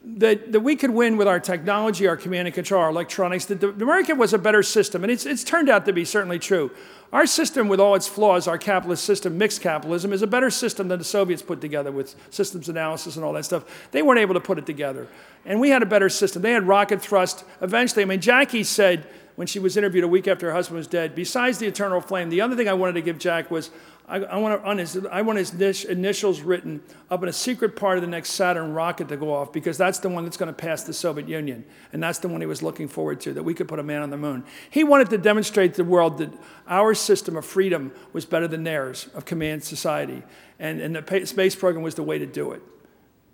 that, that we could win with our technology, our command and control, our electronics, that the American was a better system. And it's, it's turned out to be certainly true. Our system, with all its flaws, our capitalist system, mixed capitalism, is a better system than the Soviets put together with systems analysis and all that stuff. They weren't able to put it together. And we had a better system. They had rocket thrust. Eventually, I mean, Jackie said when she was interviewed a week after her husband was dead, besides the eternal flame, the other thing I wanted to give Jack was I, I, want, on his, I want his initials written up in a secret part of the next Saturn rocket to go off because that's the one that's going to pass the Soviet Union. And that's the one he was looking forward to, that we could put a man on the moon. He wanted to demonstrate to the world that our system of freedom was better than theirs, of command society. And, and the space program was the way to do it.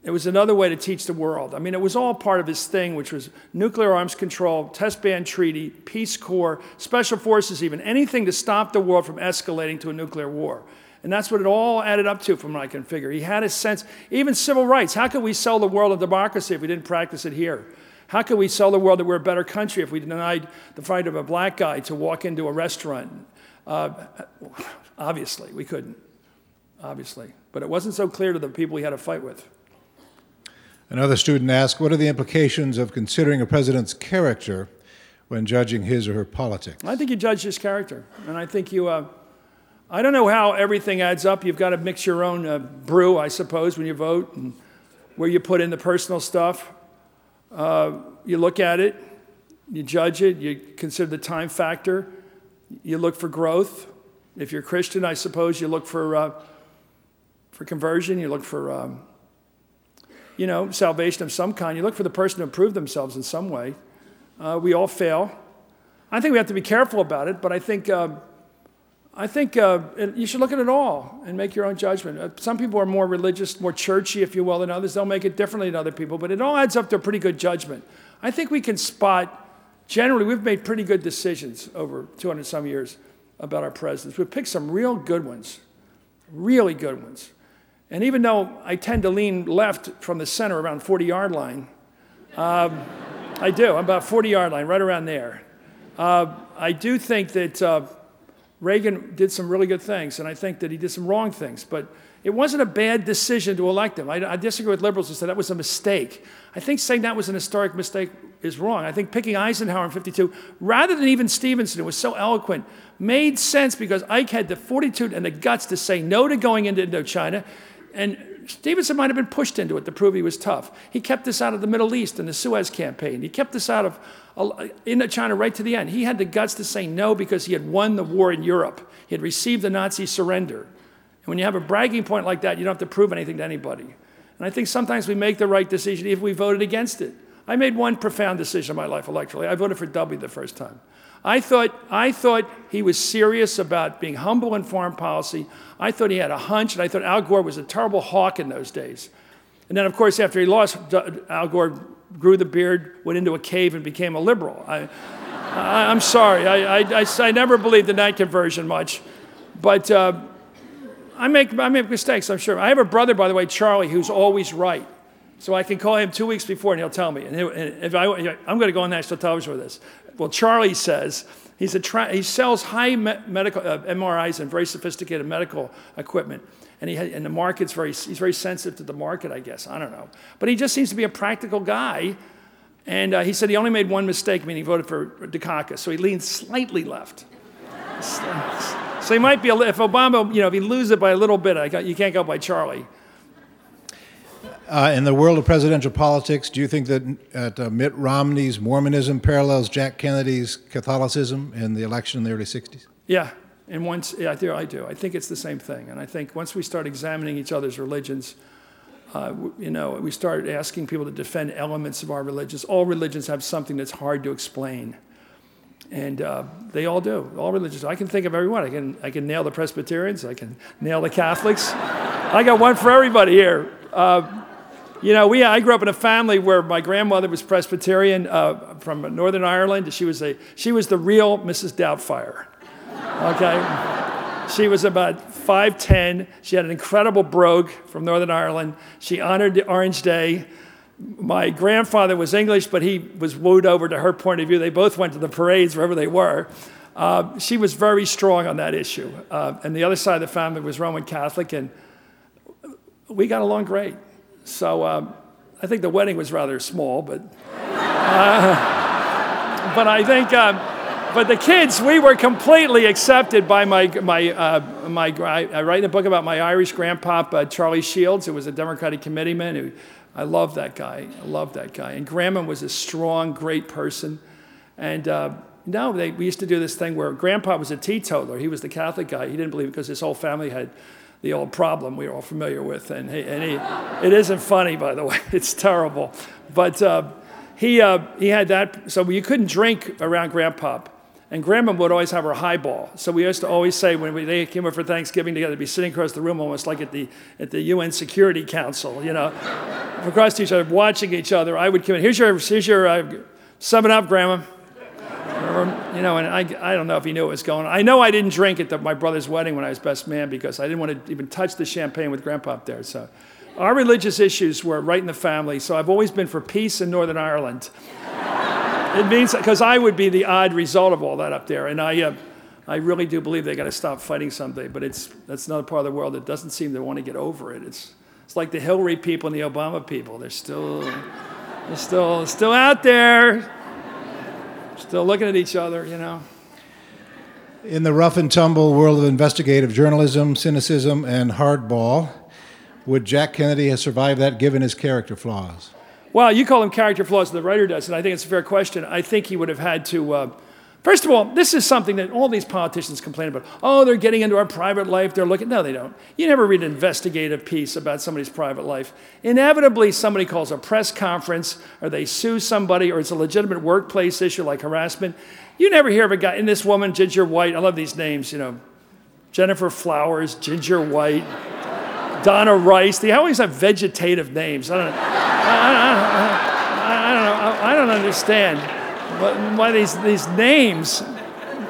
It was another way to teach the world. I mean, it was all part of his thing, which was nuclear arms control, test ban treaty, Peace Corps, special forces, even anything to stop the world from escalating to a nuclear war. And that's what it all added up to, from what I can figure. He had a sense, even civil rights. How could we sell the world a democracy if we didn't practice it here? How could we sell the world that we're a better country if we denied the right of a black guy to walk into a restaurant? Uh, obviously, we couldn't. Obviously. But it wasn't so clear to the people we had to fight with. Another student asked, What are the implications of considering a president's character when judging his or her politics? I think you judge his character. And I think you, uh, I don't know how everything adds up. You've got to mix your own uh, brew, I suppose, when you vote, and where you put in the personal stuff. Uh, you look at it, you judge it, you consider the time factor, you look for growth. If you're Christian, I suppose you look for uh, for conversion, you look for, um, you know, salvation of some kind. You look for the person to improve themselves in some way. Uh, we all fail. I think we have to be careful about it, but I think, uh, I think uh, you should look at it all and make your own judgment. Uh, some people are more religious, more churchy, if you will, than others. They'll make it differently than other people, but it all adds up to a pretty good judgment. I think we can spot, generally, we've made pretty good decisions over 200 some years about our presidents. We've picked some real good ones, really good ones. And even though I tend to lean left from the center around 40 yard line, um, I do. I'm about 40 yard line, right around there. Uh, I do think that uh, Reagan did some really good things, and I think that he did some wrong things. But it wasn't a bad decision to elect him. I, I disagree with liberals who said that was a mistake. I think saying that was an historic mistake is wrong. I think picking Eisenhower in 52, rather than even Stevenson, who was so eloquent, made sense because Ike had the fortitude and the guts to say no to going into Indochina. And Stevenson might have been pushed into it to prove he was tough. He kept us out of the Middle East in the Suez campaign. He kept us out of uh, Indochina right to the end. He had the guts to say no because he had won the war in Europe. He had received the Nazi surrender. And when you have a bragging point like that, you don't have to prove anything to anybody. And I think sometimes we make the right decision if we voted against it. I made one profound decision in my life electorally. I voted for W the first time. I thought, I thought he was serious about being humble in foreign policy. I thought he had a hunch, and I thought Al Gore was a terrible hawk in those days. And then, of course, after he lost, Al Gore grew the beard, went into a cave, and became a liberal. I, I, am sorry. I, I, I, I, never believed in that conversion much. But uh, I, make, I make mistakes, I'm sure. I have a brother, by the way, Charlie, who's always right. So I can call him two weeks before and he'll tell me. And if I, I'm going to go on national television with this. Well, Charlie says he's a tra- he sells high me- medical uh, MRIs and very sophisticated medical equipment. And, he and the market's very, he's very sensitive to the market, I guess. I don't know. But he just seems to be a practical guy. And uh, he said he only made one mistake, meaning he voted for Dukakis. So he leaned slightly left. [LAUGHS] so he might be, a, if Obama, you know, if he loses it by a little bit, got, you can't go by Charlie. Uh, in the world of presidential politics, do you think that uh, Mitt Romney's Mormonism parallels Jack Kennedy's Catholicism in the election in the early 60s? Yeah, and once, yeah, I do, I think it's the same thing. And I think once we start examining each other's religions, uh, you know, we start asking people to defend elements of our religions. All religions have something that's hard to explain. And uh, they all do, all religions. I can think of everyone. I can, I can nail the Presbyterians, I can nail the Catholics. I got one for everybody here. Uh, you know, we, I grew up in a family where my grandmother was Presbyterian uh, from Northern Ireland. She was, a, she was the real Mrs. Doubtfire. Okay? she was about 5'10. She had an incredible brogue from Northern Ireland. She honored the Orange Day. My grandfather was English, but he was wooed over to her point of view. They both went to the parades wherever they were. Uh, she was very strong on that issue. Uh, and the other side of the family was Roman Catholic, and we got along great. So um, I think the wedding was rather small, but, uh, [LAUGHS] but I think, um, but the kids, we were completely accepted by my, my, uh, my I write in a book about my Irish grandpop, uh, Charlie Shields, who was a Democratic committeeman. Who, I love that guy. I love that guy. And Grandma was a strong, great person. And uh, no, they, we used to do this thing where Grandpa was a teetotaler. He was the Catholic guy. He didn't believe because his whole family had the old problem we are all familiar with. And, he, and he, it isn't funny, by the way, [LAUGHS] it's terrible. But uh, he, uh, he had that, so you couldn't drink around Grandpa. And Grandma would always have her highball. So we used to always say when we, they came over for Thanksgiving together, they'd be sitting across the room almost like at the, at the UN Security Council, you know, across each other, watching each other. I would come in, here's your, here's your uh, 7 Up, Grandma you know, and I, I don't know if he knew what was going on. I know I didn't drink at the, my brother's wedding when I was best man because I didn't want to even touch the champagne with grandpa up there. So our religious issues were right in the family. So I've always been for peace in Northern Ireland. it means, because I would be the odd result of all that up there. And I, uh, I really do believe they got to stop fighting someday. But it's, that's another part of the world that doesn't seem to want to get over it. It's, it's like the Hillary people and the Obama people. They're still, they're still, still out there still looking at each other, you know. In the rough and tumble world of investigative journalism, cynicism, and hardball, would Jack Kennedy have survived that given his character flaws? Well, you call them character flaws, the writer does, and I think it's a fair question. I think he would have had to. Uh, First of all, this is something that all these politicians complain about. Oh, they're getting into our private life. They're looking. No, they don't. You never read an investigative piece about somebody's private life. Inevitably, somebody calls a press conference, or they sue somebody, or it's a legitimate workplace issue like harassment. You never hear of a guy, and this woman, Ginger White, I love these names, you know, Gennifer Flowers, Ginger White, [LAUGHS] Donna Rice. They always have vegetative names. I don't, I, I, I, I don't know. I don't understand why these, these names.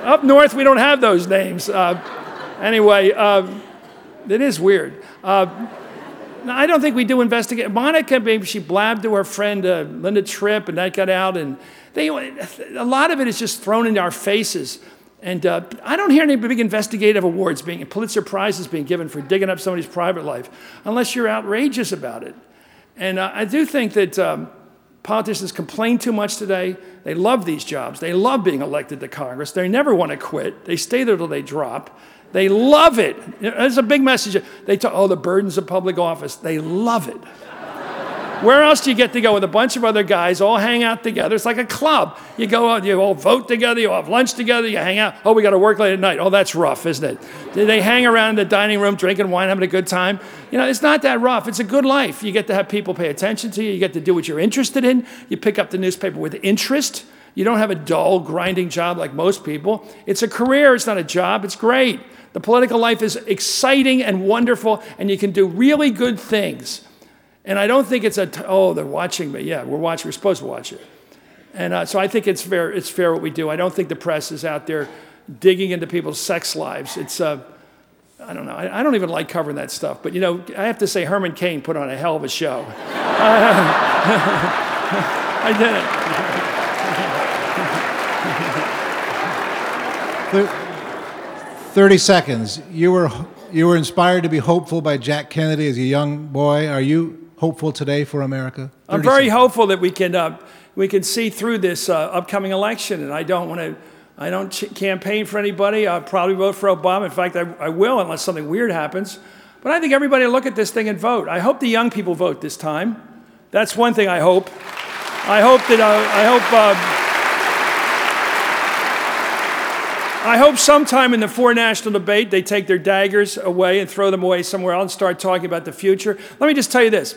Up north, we don't have those names. Uh, anyway, uh, it is weird. Uh, I don't think we do investigate. Monica, maybe she blabbed to her friend uh, Linda Tripp, and that got out. And they, a lot of it is just thrown into our faces. And uh, I don't hear any big investigative awards being, Pulitzer Prizes being given for digging up somebody's private life, unless you're outrageous about it. And uh, I do think that um, Politicians complain too much today. They love these jobs. They love being elected to Congress. They never want to quit. They stay there till they drop. They love it. It's a big message. They talk, oh, the burdens of public office. They love it. Where else do you get to go with a bunch of other guys all hang out together? It's like a club. You go out, you all vote together, you all have lunch together, you hang out. Oh, we got to work late at night. Oh, that's rough, isn't it? They hang around in the dining room drinking wine, having a good time. You know, it's not that rough. It's a good life. You get to have people pay attention to you. You get to do what you're interested in. You pick up the newspaper with interest. You don't have a dull, grinding job like most people. It's a career, it's not a job. It's great. The political life is exciting and wonderful, and you can do really good things. And I don't think it's a, oh, they're watching me. Yeah, we're watching, we're supposed to watch it. And uh, so I think it's fair, it's fair what we do. I don't think the press is out there digging into people's sex lives. It's, uh, I don't know, I, I, don't even like covering that stuff. But, you know, I have to say, Herman Cain put on a hell of a show. [LAUGHS] I did it. 30 seconds. You were, you were inspired to be hopeful by Jack Kennedy as a young boy. Are you hopeful today for America? I'm very seconds. hopeful that we can, uh, we can see through this uh, upcoming election, and I don't want to. I don't ch- campaign for anybody. I'll probably vote for Obama. In fact, I, I will unless something weird happens. But I think everybody will look at this thing and vote. I hope the young people vote this time. That's one thing I hope. I hope that uh, I hope. Uh, I hope sometime in the four national debate they take their daggers away and throw them away somewhere else and start talking about the future. Let me just tell you this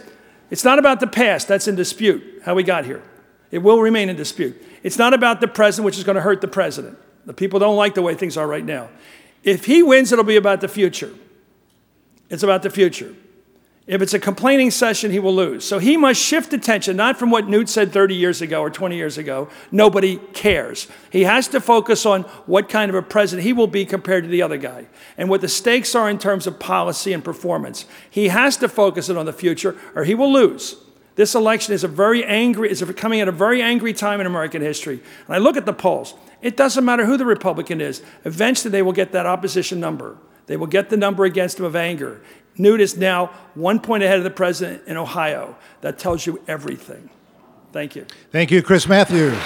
it's not about the past, that's in dispute, how we got here. It will remain in dispute. It's not about the present, which is going to hurt the president. The people don't like the way things are right now. If he wins, it'll be about the future. It's about the future. If it's a complaining session, he will lose. So he must shift attention, not from what Newt said 30 years ago or 20 years ago. Nobody cares. He has to focus on what kind of a president he will be compared to the other guy and what the stakes are in terms of policy and performance. He has to focus it on the future or he will lose. This election is a very angry, is coming at a very angry time in American history. And I look at the polls. It doesn't matter who the Republican is. Eventually, they will get that opposition number. They will get the number against him of anger. Newt is now one point ahead of the president in Ohio. That tells you everything. Thank you. Thank you, Chris Matthews.